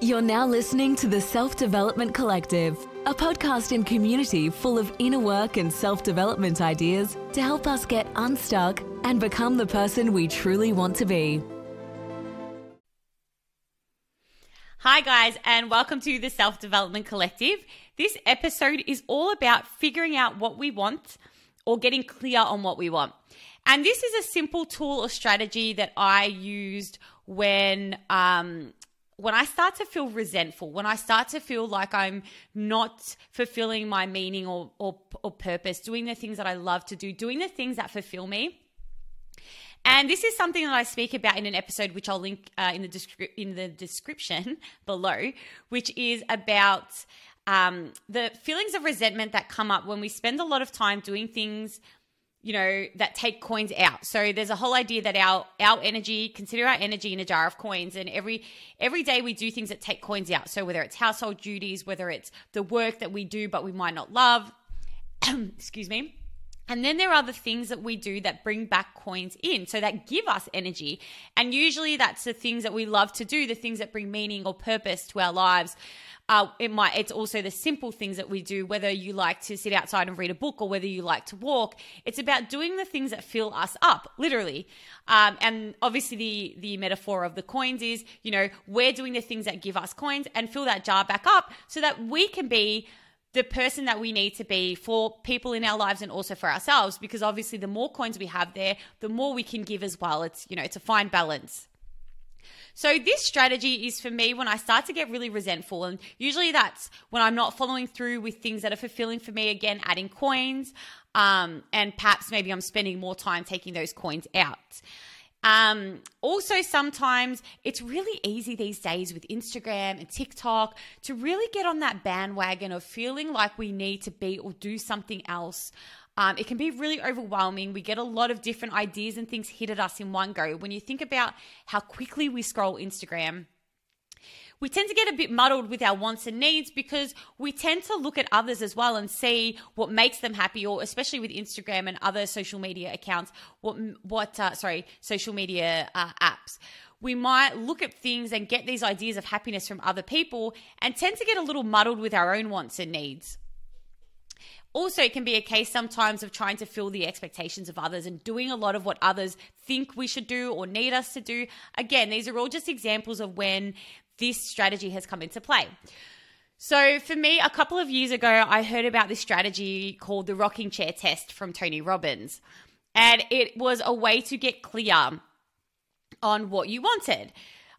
You're now listening to the Self Development Collective, a podcast and community full of inner work and self development ideas to help us get unstuck and become the person we truly want to be. Hi, guys, and welcome to the Self Development Collective. This episode is all about figuring out what we want or getting clear on what we want. And this is a simple tool or strategy that I used when um, when I start to feel resentful, when I start to feel like I'm not fulfilling my meaning or, or, or purpose, doing the things that I love to do, doing the things that fulfill me. And this is something that I speak about in an episode, which I'll link uh, in the descri- in the description below, which is about um, the feelings of resentment that come up when we spend a lot of time doing things you know that take coins out. So there's a whole idea that our our energy consider our energy in a jar of coins and every every day we do things that take coins out. So whether it's household duties whether it's the work that we do but we might not love excuse me and then there are the things that we do that bring back coins in, so that give us energy. And usually that's the things that we love to do, the things that bring meaning or purpose to our lives. Uh, it might it's also the simple things that we do whether you like to sit outside and read a book or whether you like to walk it's about doing the things that fill us up literally um, and obviously the the metaphor of the coins is you know we're doing the things that give us coins and fill that jar back up so that we can be the person that we need to be for people in our lives and also for ourselves because obviously the more coins we have there the more we can give as well it's you know it's a fine balance so this strategy is for me when I start to get really resentful. And usually that's when I'm not following through with things that are fulfilling for me. Again, adding coins. Um, and perhaps maybe I'm spending more time taking those coins out. Um, also, sometimes it's really easy these days with Instagram and TikTok to really get on that bandwagon of feeling like we need to be or do something else um, it can be really overwhelming. We get a lot of different ideas and things hit at us in one go. When you think about how quickly we scroll Instagram, we tend to get a bit muddled with our wants and needs because we tend to look at others as well and see what makes them happy, or especially with Instagram and other social media accounts, what what uh, sorry social media uh, apps. We might look at things and get these ideas of happiness from other people and tend to get a little muddled with our own wants and needs. Also, it can be a case sometimes of trying to fill the expectations of others and doing a lot of what others think we should do or need us to do. Again, these are all just examples of when this strategy has come into play. So, for me, a couple of years ago, I heard about this strategy called the rocking chair test from Tony Robbins. And it was a way to get clear on what you wanted.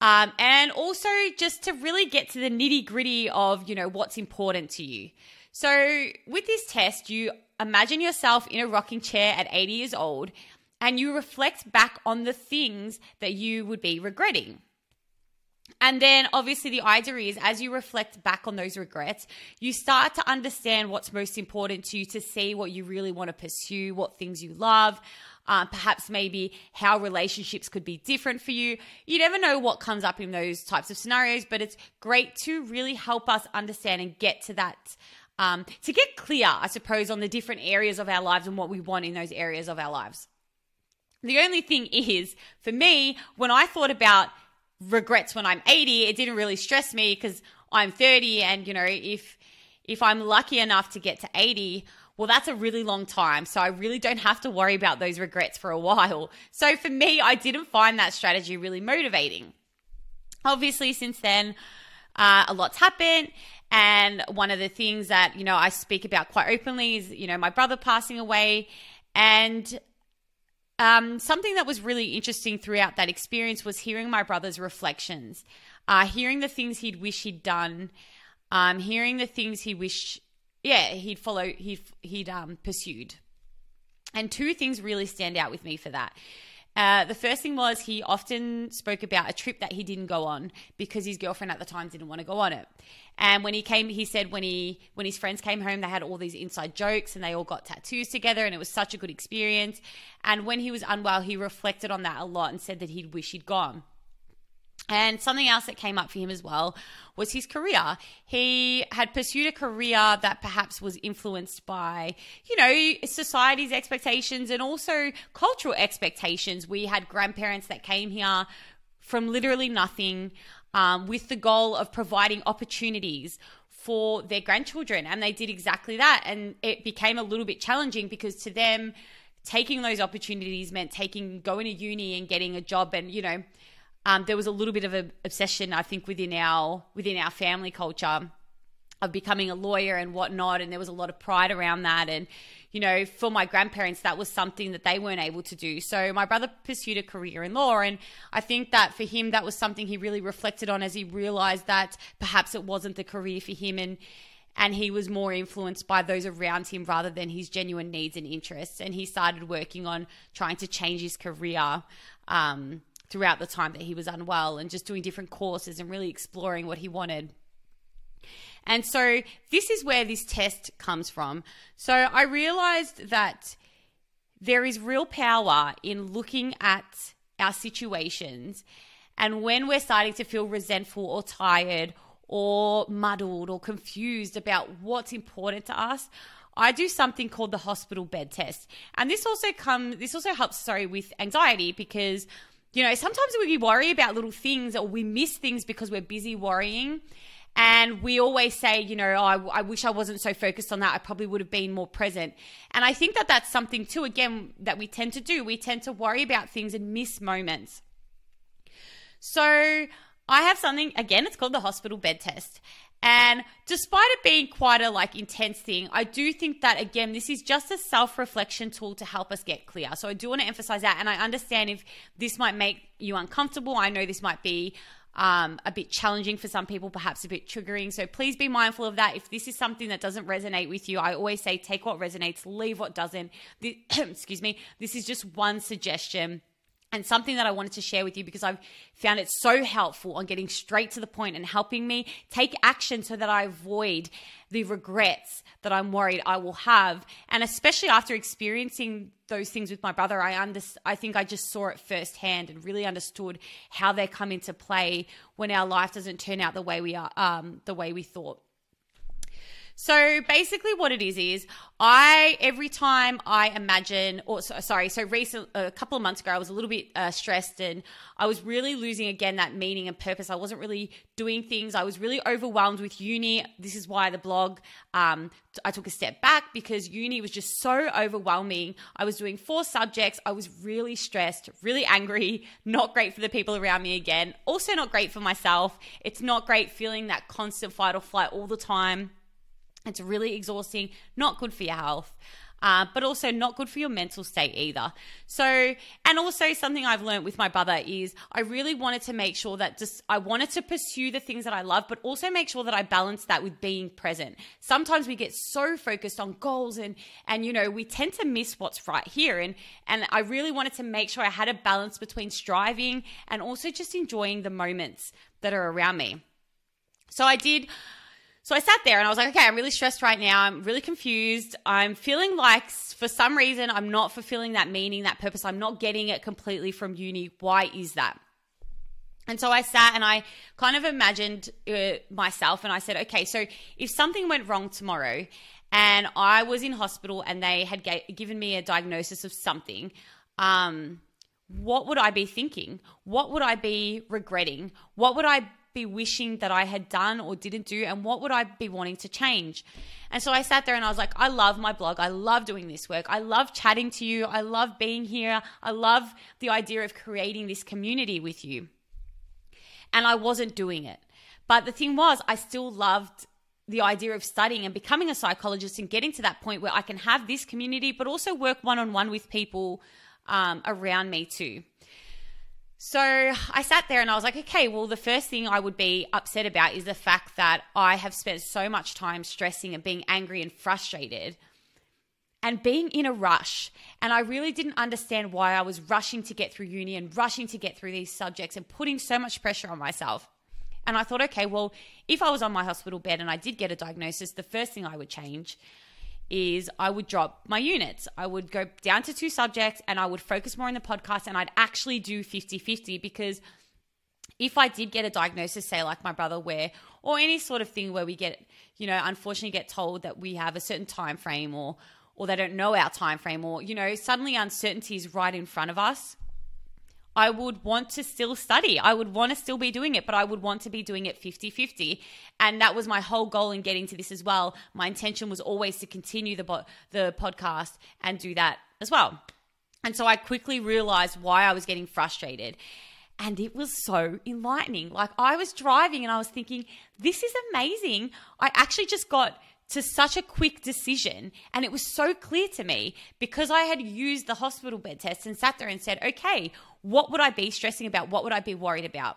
Um, and also just to really get to the nitty gritty of, you know, what's important to you. So, with this test, you imagine yourself in a rocking chair at 80 years old and you reflect back on the things that you would be regretting. And then, obviously, the idea is as you reflect back on those regrets, you start to understand what's most important to you to see what you really want to pursue, what things you love, uh, perhaps maybe how relationships could be different for you. You never know what comes up in those types of scenarios, but it's great to really help us understand and get to that um, to get clear, I suppose, on the different areas of our lives and what we want in those areas of our lives. The only thing is, for me, when I thought about regrets when I'm 80, it didn't really stress me because I'm 30 and, you know, if if I'm lucky enough to get to 80, well, that's a really long time. So I really don't have to worry about those regrets for a while. So for me, I didn't find that strategy really motivating. Obviously, since then, uh, a lot's happened. And one of the things that, you know, I speak about quite openly is, you know, my brother passing away. And um, something that was really interesting throughout that experience was hearing my brother's reflections, uh, hearing the things he'd wish he'd done, um, hearing the things he wish, yeah, he'd follow, he'd, he'd um, pursued. And two things really stand out with me for that. Uh, the first thing was he often spoke about a trip that he didn't go on because his girlfriend at the time didn't want to go on it. And when he came, he said when he when his friends came home, they had all these inside jokes and they all got tattoos together, and it was such a good experience. And when he was unwell, he reflected on that a lot and said that he'd wish he'd gone. And something else that came up for him as well was his career. He had pursued a career that perhaps was influenced by, you know, society's expectations and also cultural expectations. We had grandparents that came here from literally nothing. um, with the goal of providing opportunities for their grandchildren. And they did exactly that. And it became a little bit challenging because to them, taking those opportunities meant taking going to uni and getting a job and you know um, there was a little bit of an obsession i think within our within our family culture of becoming a lawyer and whatnot and there was a lot of pride around that and you know for my grandparents that was something that they weren't able to do so my brother pursued a career in law and i think that for him that was something he really reflected on as he realized that perhaps it wasn't the career for him and and he was more influenced by those around him rather than his genuine needs and interests. And he started working on trying to change his career um, throughout the time that he was unwell and just doing different courses and really exploring what he wanted. And so this is where this test comes from. So I realized that there is real power in looking at our situations and when we're starting to feel resentful or tired or muddled or confused about what's important to us, I do something called the hospital bed test. And this also come this also helps sorry with anxiety because you know, sometimes we worry about little things or we miss things because we're busy worrying. And we always say, you know, oh, I, I, wish I wasn't so focused on that. I probably would have been more present. And I think that that's something too, again, that we tend to do. We tend to worry about things and miss moments. So I have something again. It's called the hospital bed test. And despite it being quite a like intense thing, I do think that again, this is just a self-reflection tool to help us get clear. So I do want to emphasize that. And I understand if this might make you uncomfortable. I know this might be um, a bit challenging for some people, perhaps a bit triggering. So please be mindful of that. If this is something that doesn't resonate with you, I always say take what resonates, leave what doesn't. This, excuse me. This is just one suggestion and something that I wanted to share with you because I've found it so helpful on getting straight to the point and helping me take action so that I avoid the regrets that I'm worried I will have. And especially after experiencing those things with my brother, I under, I think I just saw it firsthand and really understood how they come into play when our life doesn't turn out the way we are, um, the way we thought. So basically, what it is is I every time I imagine, or sorry, so recent a couple of months ago, I was a little bit uh, stressed and I was really losing again that meaning and purpose. I wasn't really doing things. I was really overwhelmed with uni. This is why the blog. Um, I took a step back because uni was just so overwhelming. I was doing four subjects. I was really stressed, really angry, not great for the people around me again. Also, not great for myself. It's not great feeling that constant fight or flight all the time it's really exhausting, not good for your health. Uh, but also not good for your mental state either. So, and also something I've learned with my brother is I really wanted to make sure that just I wanted to pursue the things that I love, but also make sure that I balance that with being present. Sometimes we get so focused on goals and and you know we tend to miss what's right here. And and I really wanted to make sure I had a balance between striving and also just enjoying the moments that are around me. So I did. So I sat there and I was like, okay, I'm really stressed right now. I'm really confused. I'm feeling like for some reason I'm not fulfilling that meaning, that purpose. I'm not getting it completely from uni. Why is that? And so I sat and I kind of imagined uh, myself and I said, okay, so if something went wrong tomorrow and I was in hospital and they had given me a diagnosis of something, um, what would I be thinking? What would I be regretting? What would I be wishing that I had done or didn't do? And what would I be wanting to change? And so I sat there and I was like, I love my blog. I love doing this work. I love chatting to you. I love being here. I love the idea of creating this community with you. And I wasn't doing it. But the thing was, I still loved the idea of studying and becoming a psychologist and getting to that point where I can have this community, but also work one on one with people um, around me too. So I sat there and I was like, okay, well, the first thing I would be upset about is the fact that I have spent so much time stressing and being angry and frustrated and being in a rush. And I really didn't understand why I was rushing to get through uni and rushing to get through these subjects and putting so much pressure on myself. And I thought, okay, well, if I was on my hospital bed and I did get a diagnosis, the first thing I would change is I would drop my units. I would go down to two subjects and I would focus more on the podcast and I'd actually do 50 50 because if I did get a diagnosis, say like my brother, where or any sort of thing where we get, you know, unfortunately get told that we have a certain time frame or or they don't know our time frame or you know suddenly uncertainty is right in front of us I would want to still study. I would want to still be doing it, but I would want to be doing it 50 50. And that was my whole goal in getting to this as well. My intention was always to continue the, the podcast and do that as well. And so I quickly realized why I was getting frustrated. And it was so enlightening. Like I was driving and I was thinking, this is amazing. I actually just got to such a quick decision. And it was so clear to me because I had used the hospital bed test and sat there and said, okay, what would I be stressing about? What would I be worried about?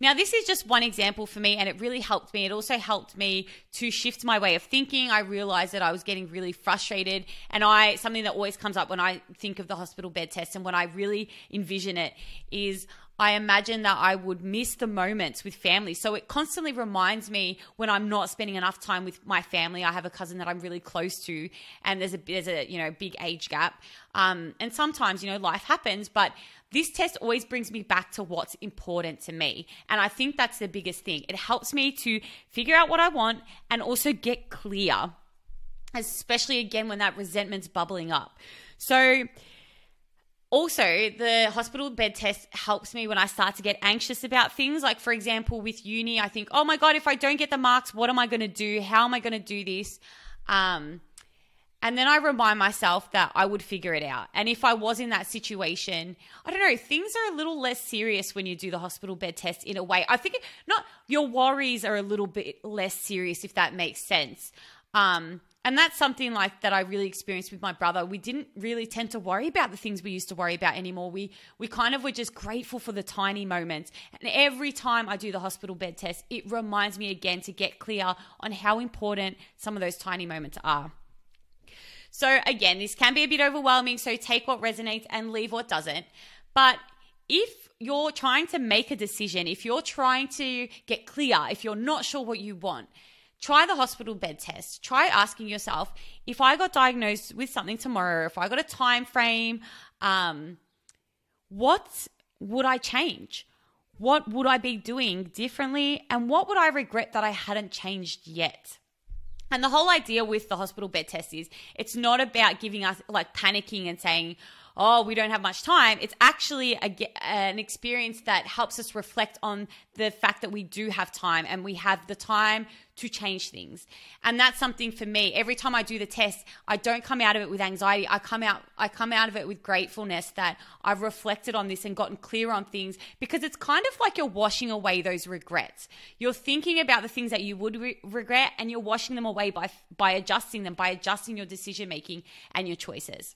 Now, this is just one example for me, and it really helped me. It also helped me to shift my way of thinking. I realized that I was getting really frustrated, and I something that always comes up when I think of the hospital bed test and when I really envision it is I imagine that I would miss the moments with family. So it constantly reminds me when I'm not spending enough time with my family. I have a cousin that I'm really close to, and there's a there's a you know big age gap. Um, and sometimes you know life happens, but this test always brings me back to what's important to me. And I think that's the biggest thing. It helps me to figure out what I want and also get clear, especially again when that resentment's bubbling up. So, also, the hospital bed test helps me when I start to get anxious about things. Like, for example, with uni, I think, oh my God, if I don't get the marks, what am I going to do? How am I going to do this? Um, and then I remind myself that I would figure it out. And if I was in that situation, I don't know, things are a little less serious when you do the hospital bed test in a way. I think not your worries are a little bit less serious, if that makes sense. Um, and that's something like that I really experienced with my brother. We didn't really tend to worry about the things we used to worry about anymore. We we kind of were just grateful for the tiny moments. And every time I do the hospital bed test, it reminds me again to get clear on how important some of those tiny moments are. So, again, this can be a bit overwhelming. So, take what resonates and leave what doesn't. But if you're trying to make a decision, if you're trying to get clear, if you're not sure what you want, try the hospital bed test. Try asking yourself if I got diagnosed with something tomorrow, if I got a time frame, um, what would I change? What would I be doing differently? And what would I regret that I hadn't changed yet? And the whole idea with the hospital bed test is it's not about giving us like panicking and saying, oh, we don't have much time. It's actually a, an experience that helps us reflect on the fact that we do have time and we have the time to change things. And that's something for me. Every time I do the test, I don't come out of it with anxiety. I come out I come out of it with gratefulness that I've reflected on this and gotten clear on things because it's kind of like you're washing away those regrets. You're thinking about the things that you would re- regret and you're washing them away by by adjusting them, by adjusting your decision making and your choices.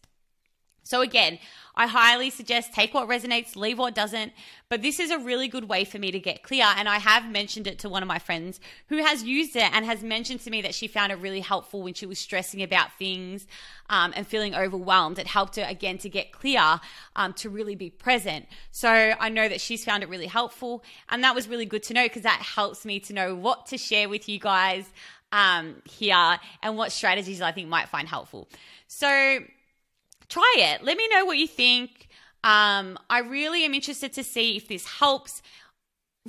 So again, I highly suggest take what resonates, leave what doesn't. But this is a really good way for me to get clear. And I have mentioned it to one of my friends who has used it and has mentioned to me that she found it really helpful when she was stressing about things um, and feeling overwhelmed. It helped her again to get clear, um, to really be present. So I know that she's found it really helpful. And that was really good to know because that helps me to know what to share with you guys um, here and what strategies I think might find helpful. So try it. Let me know what you think. Um, I really am interested to see if this helps.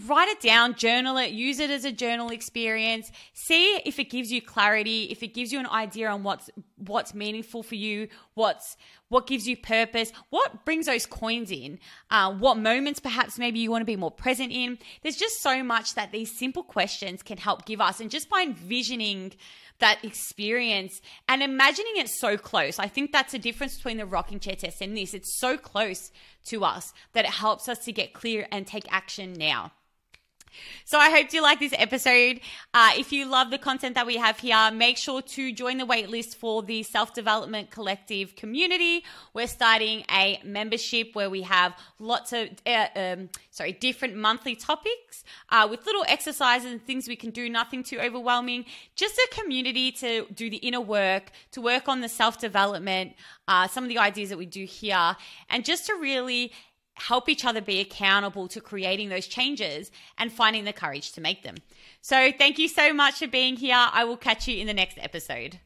Write it down, journal it, use it as a journal experience. See if it gives you clarity, if it gives you an idea on what's what's meaningful for you, what's what gives you purpose, what brings those coins in, uh, what moments perhaps maybe you want to be more present in. There's just so much that these simple questions can help give us, and just by envisioning that experience and imagining it so close. I think that's the difference between the rocking chair test and this. It's so close to us that it helps us to get clear and take action now. So I hope you like this episode. Uh, if you love the content that we have here, make sure to join the waitlist for the Self Development Collective community. We're starting a membership where we have lots of, uh, um, sorry, different monthly topics uh, with little exercises and things we can do, nothing too overwhelming. Just a community to do the inner work, to work on the self development, uh, some of the ideas that we do here, and just to really help each other be accountable to creating those changes and finding the courage to make them. So, thank you so much for being here. I will catch you in the next episode.